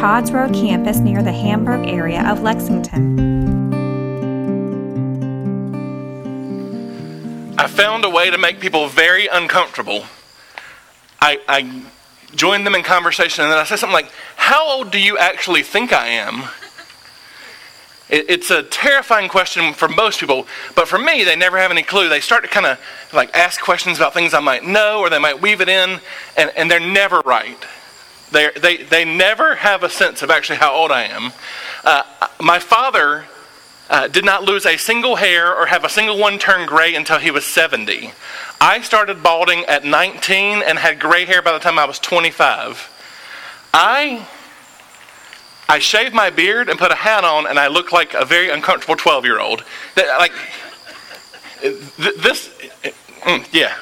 Todd's Road campus near the Hamburg area of Lexington. I found a way to make people very uncomfortable. I, I joined them in conversation and then I said something like, How old do you actually think I am? It's a terrifying question for most people, but for me, they never have any clue. They start to kind of like ask questions about things I might know or they might weave it in, and, and they're never right. They, they, they never have a sense of actually how old I am. Uh, my father uh, did not lose a single hair or have a single one turn gray until he was 70. I started balding at 19 and had gray hair by the time I was 25. I I shaved my beard and put a hat on, and I looked like a very uncomfortable 12 year old. Like, this, mm, yeah.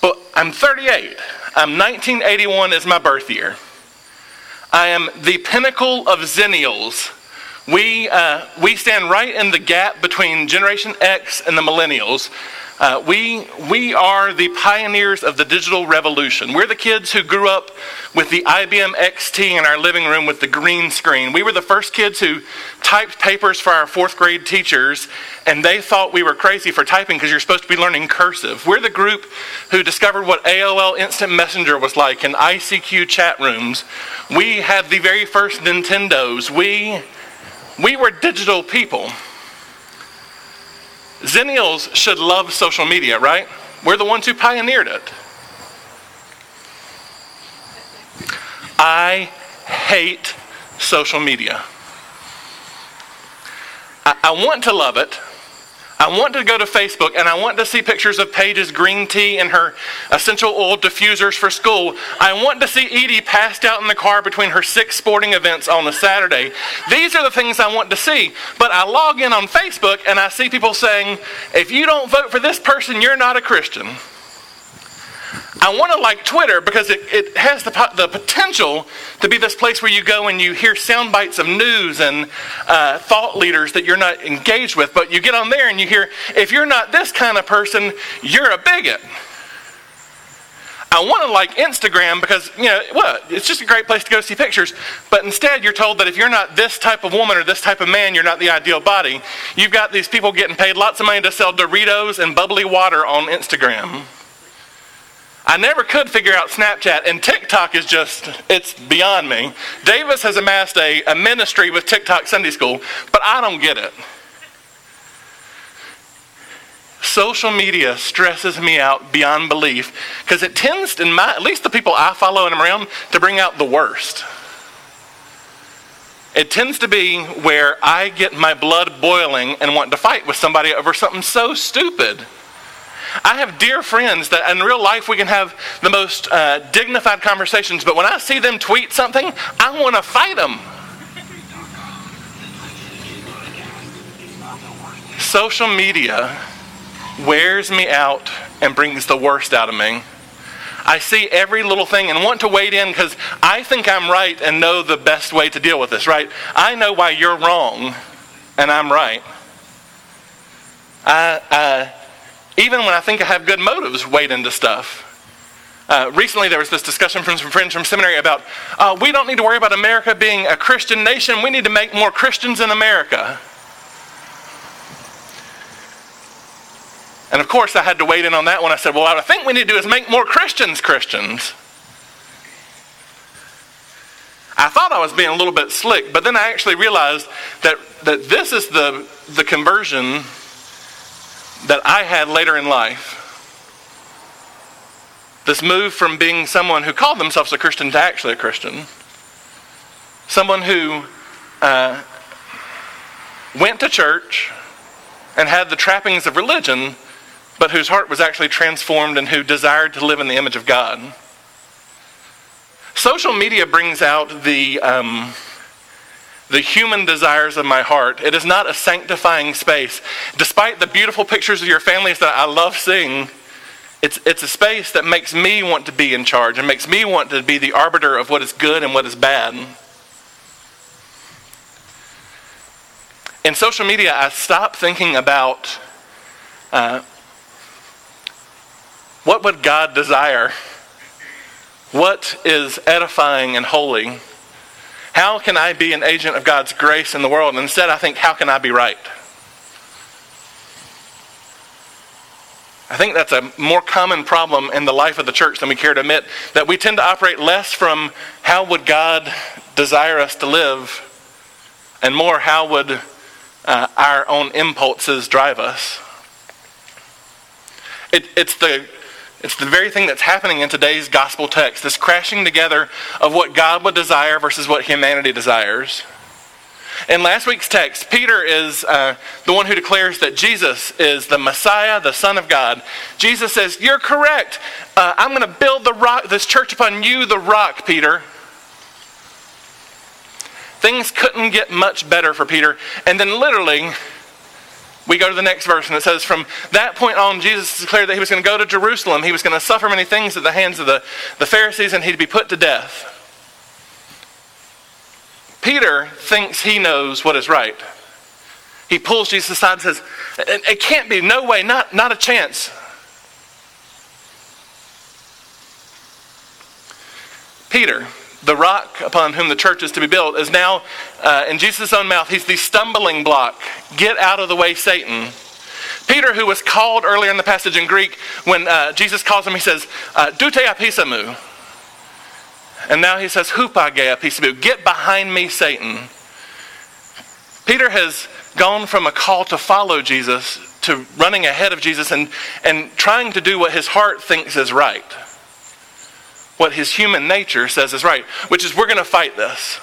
But I'm 38. Um, I'm 1981 is my birth year. I am the pinnacle of xennials. We, uh, we stand right in the gap between Generation X and the millennials. Uh, we, we are the pioneers of the digital revolution. We're the kids who grew up with the IBM XT in our living room with the green screen. We were the first kids who typed papers for our fourth grade teachers, and they thought we were crazy for typing because you're supposed to be learning cursive. We're the group who discovered what AOL Instant Messenger was like in ICQ chat rooms. We had the very first Nintendos. We, we were digital people. Xennials should love social media, right? We're the ones who pioneered it. I hate social media. I, I, want to love it. I want to go to Facebook and I want to see pictures of Paige's green tea and her essential oil diffusers for school. I want to see Edie passed out in the car between her six sporting events on a Saturday. These are the things I want to see. But I log in on Facebook and I see people saying, if you don't vote for this person, you're not a Christian. I want to like Twitter because it, it has the, the potential to be this place where you go and you hear sound bites of news and uh, thought leaders that you're not engaged with. But you get on there and you hear, if you're not this kind of person, you're a bigot. I want to like Instagram because, you know, what? It's just a great place to go see pictures. But instead, you're told that if you're not this type of woman or this type of man, you're not the ideal body. You've got these people getting paid lots of money to sell Doritos and bubbly water on Instagram. I never could figure out Snapchat, and TikTok is just, it's beyond me. Davis has amassed a, a ministry with TikTok Sunday School, but I don't get it. Social media stresses me out beyond belief because it tends, in my, at least the people I follow and am around, to bring out the worst. It tends to be where I get my blood boiling and want to fight with somebody over something so stupid. I have dear friends that in real life we can have the most uh, dignified conversations, but when I see them tweet something, I want to fight them. Social media wears me out and brings the worst out of me. I see every little thing and want to wade in because I think I'm right and know the best way to deal with this, right? I know why you're wrong and I'm right. I, I even when I think I have good motives, wade into stuff. Uh, recently, there was this discussion from some friends from seminary about uh, we don't need to worry about America being a Christian nation. We need to make more Christians in America. And of course, I had to wade in on that one. I said, well, what I think we need to do is make more Christians Christians. I thought I was being a little bit slick, but then I actually realized that, that this is the, the conversion that I had later in life. This move from being someone who called themselves a Christian to actually a Christian. Someone who uh, went to church and had the trappings of religion, but whose heart was actually transformed and who desired to live in the image of God. Social media brings out the, um, the human desires of my heart. It is not a sanctifying space. Despite the beautiful pictures of your families that I love seeing, it's, it's a space that makes me want to be in charge and makes me want to be the arbiter of what is good and what is bad. In social media, I stop thinking about uh, what would God desire? What is edifying and holy? How can I be an agent of God's grace in the world? And instead, I think, how can I be right? I think that's a more common problem in the life of the church than we care to admit, that we tend to operate less from how would God desire us to live, and more how would uh, our own impulses drive us. It, it's, the, it's the very thing that's happening in today's gospel text this crashing together of what God would desire versus what humanity desires. In last week's text, Peter is uh, the one who declares that Jesus is the Messiah, the Son of God. Jesus says, You're correct. Uh, I'm going to build the rock, this church upon you, the rock, Peter. Things couldn't get much better for Peter. And then, literally, we go to the next verse, and it says, From that point on, Jesus declared that he was going to go to Jerusalem. He was going to suffer many things at the hands of the, the Pharisees, and he'd be put to death. Peter thinks he knows what is right. He pulls Jesus aside and says, It, can't be, no way, not, not a chance. Peter, the rock upon whom the church is to be built, is now, uh, in Jesus' own mouth, he's the stumbling block. Get out of the way, Satan. Peter, who was called earlier in the passage in Greek, when uh, Jesus calls him, he says, uh, Dute apisamu, and now he says, Hupage apisamu, get behind me, Satan. Peter has gone from a call to follow Jesus to running ahead of Jesus and, and trying to do what his heart thinks is right. What his human nature says is right, which is we're going to fight this.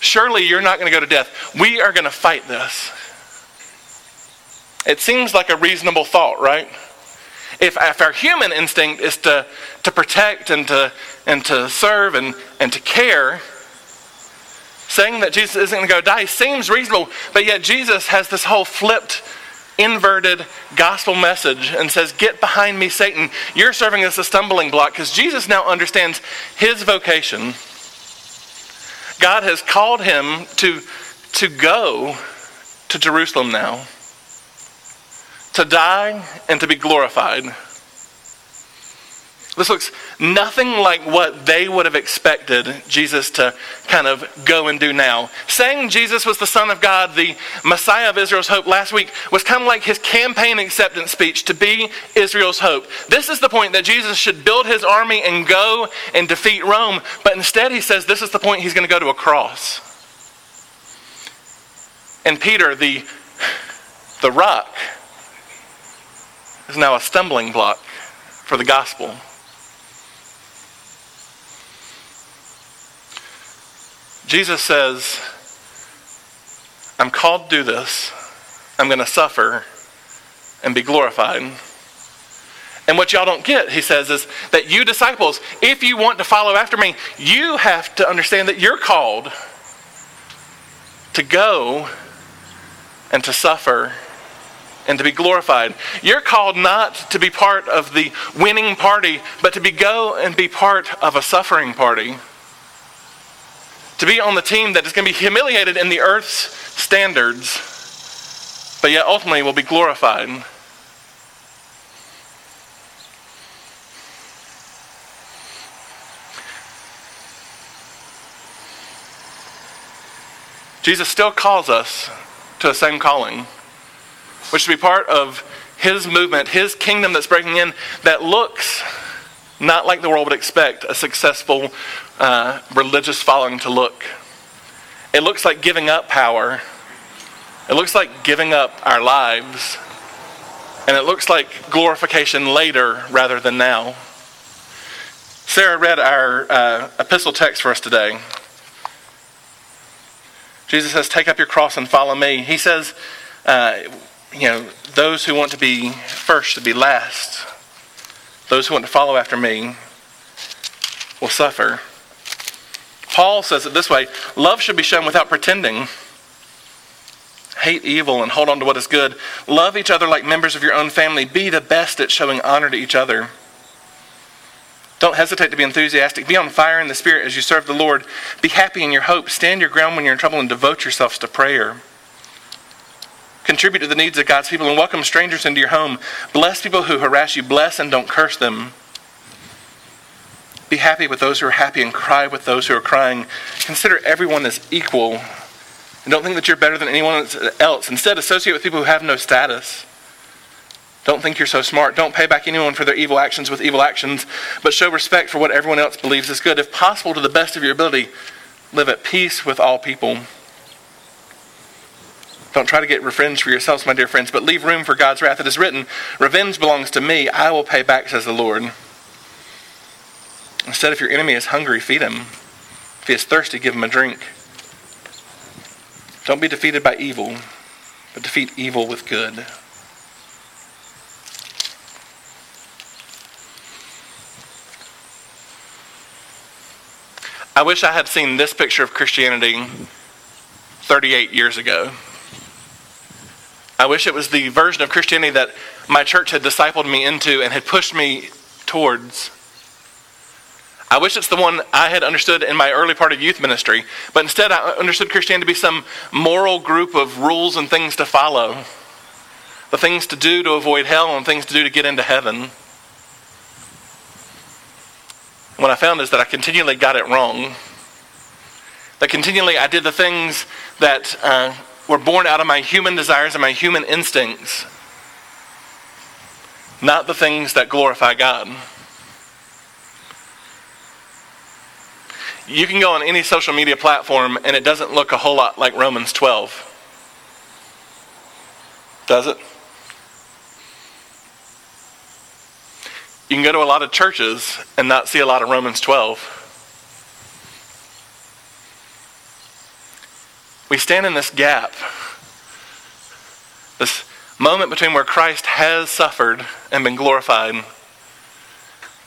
Surely you're not going to go to death. We are going to fight this. It seems like a reasonable thought, right? If, if our human instinct is to, to protect and to, and to serve and, and to care, saying that Jesus isn't going to go die seems reasonable, but yet Jesus has this whole flipped, inverted gospel message and says, Get behind me, Satan. You're serving as a stumbling block because Jesus now understands his vocation. God has called him to, to go to Jerusalem now to die and to be glorified. This looks nothing like what they would have expected Jesus to kind of go and do now. Saying Jesus was the Son of God, the Messiah of Israel's hope last week, was kind of like his campaign acceptance speech to be Israel's hope. This is the point that Jesus should build his army and go and defeat Rome, but instead he says this is the point he's going to go to a cross. And Peter, the, the rock, is now a stumbling block for the gospel. Jesus says, I'm called to do this. I'm going to suffer and be glorified. And what y'all don't get, he says, is that you disciples, if you want to follow after me, you have to understand that you're called to go and to suffer and to be glorified. You're called not to be part of the winning party, but to be go and be part of a suffering party. To be on the team that is going to be humiliated in the earth's standards, but yet ultimately will be glorified. Jesus still calls us to the same calling which should be part of his movement, his kingdom that's breaking in, that looks not like the world would expect a successful uh, religious following to look. It looks like giving up power. It looks like giving up our lives. And it looks like glorification later rather than now. Sarah read our uh, epistle text for us today. Jesus says, Take up your cross and follow me. He says, uh, you know, those who want to be first should be last, those who want to follow after me will suffer. Paul says it this way love should be shown without pretending. Hate evil and hold on to what is good. Love each other like members of your own family. Be the best at showing honor to each other. Don't hesitate to be enthusiastic. Be on fire in the Spirit as you serve the Lord. Be happy in your hope. Stand your ground when you're in trouble and devote yourselves to prayer. Contribute to the needs of God's people and welcome strangers into your home. Bless people who harass you. Bless and don't curse them. Be happy with those who are happy and cry with those who are crying. Consider everyone as equal. And don't think that you're better than anyone else. Instead, associate with people who have no status. Don't think you're so smart. Don't pay back anyone for their evil actions with evil actions, but show respect for what everyone else believes is good. If possible, to the best of your ability, live at peace with all people. Don't try to get revenge for yourselves, my dear friends, but leave room for God's wrath. It is written, Revenge belongs to me. I will pay back, says the Lord. Instead, if your enemy is hungry, feed him. If he is thirsty, give him a drink. Don't be defeated by evil, but defeat evil with good. I wish I had seen this picture of Christianity 38 years ago. I wish it was the version of Christianity that my church had discipled me into and had pushed me towards. I wish it's the one I had understood in my early part of youth ministry, but instead I understood Christianity to be some moral group of rules and things to follow, the things to do to avoid hell and things to do to get into heaven. What I found is that I continually got it wrong. That continually I did the things that uh, were born out of my human desires and my human instincts, not the things that glorify God. You can go on any social media platform and it doesn't look a whole lot like Romans 12. Does it? You can go to a lot of churches and not see a lot of Romans 12. We stand in this gap, this moment between where Christ has suffered and been glorified,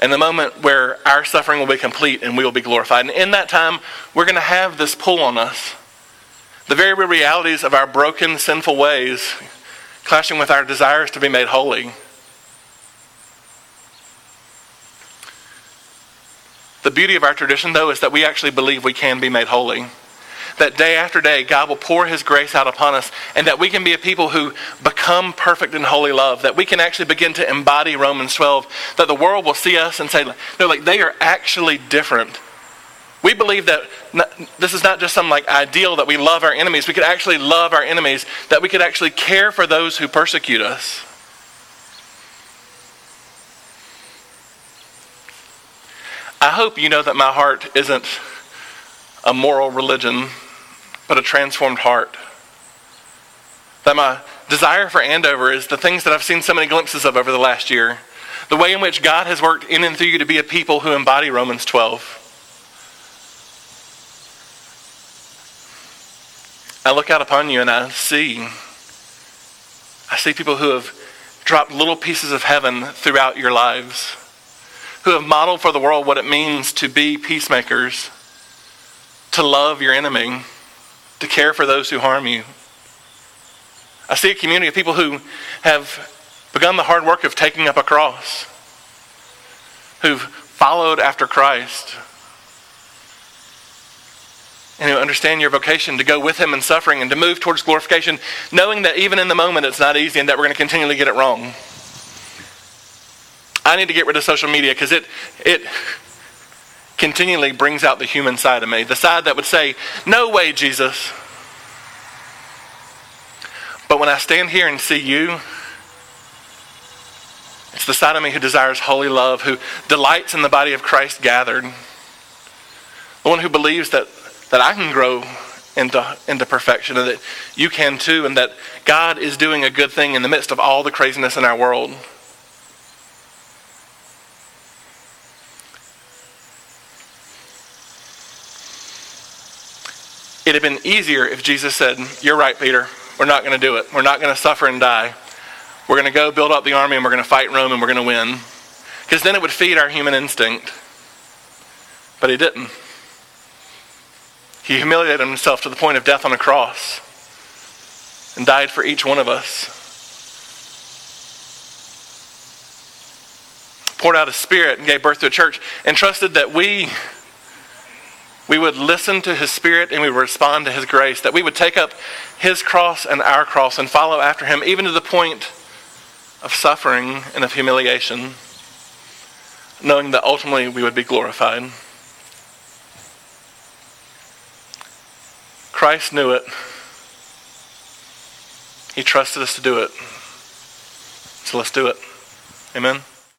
and the moment where our suffering will be complete and we will be glorified. And in that time, we're going to have this pull on us. The very real realities of our broken, sinful ways clashing with our desires to be made holy. The beauty of our tradition, though, is that we actually believe we can be made holy. That day after day, God will pour His grace out upon us, and that we can be a people who become perfect in holy love. That we can actually begin to embody Romans 12. That the world will see us and say, no, like they are actually different. We believe that not, this is not just some like ideal that we love our enemies. We could actually love our enemies. That we could actually care for those who persecute us. I hope you know that my heart isn't a moral religion, but a transformed heart. That my desire for Andover is the things that I've seen so many glimpses of over the last year. The way in which God has worked in and through you to be a people who embody Romans 12. I look out upon you and I see I see people who have dropped little pieces of heaven throughout your lives who have modeled for the world what it means to be peacemakers, to love your enemy, to care for those who harm you. I see a community of people who have begun the hard work of taking up a cross, who've followed after Christ, and who understand your vocation to go with Him in suffering and to move towards glorification, knowing that even in the moment it's not easy and that we're going to continually get it wrong. I need to get rid of social media because it, it continually brings out the human side of me. The side that would say, No way, Jesus. But when I stand here and see you, it's the side of me who desires holy love, who delights in the body of Christ gathered. The one who believes that, that I can grow into, into perfection and that you can too, and that God is doing a good thing in the midst of all the craziness in our world. It'd have been easier if Jesus said, You're right, Peter. We're not going to do it. We're not going to suffer and die. We're going to go build up the army and we're going to fight Rome and we're going to win. Because then it would feed our human instinct. But he didn't. He humiliated himself to the point of death on a cross and died for each one of us. Poured out his spirit and gave birth to a church and trusted that we we would listen to his spirit and we would respond to his grace, that we would take up his cross and our cross and follow after him, even to the point of suffering and of humiliation, knowing that ultimately we would be glorified. Christ knew it. He trusted us to do it. So let's do it. Amen.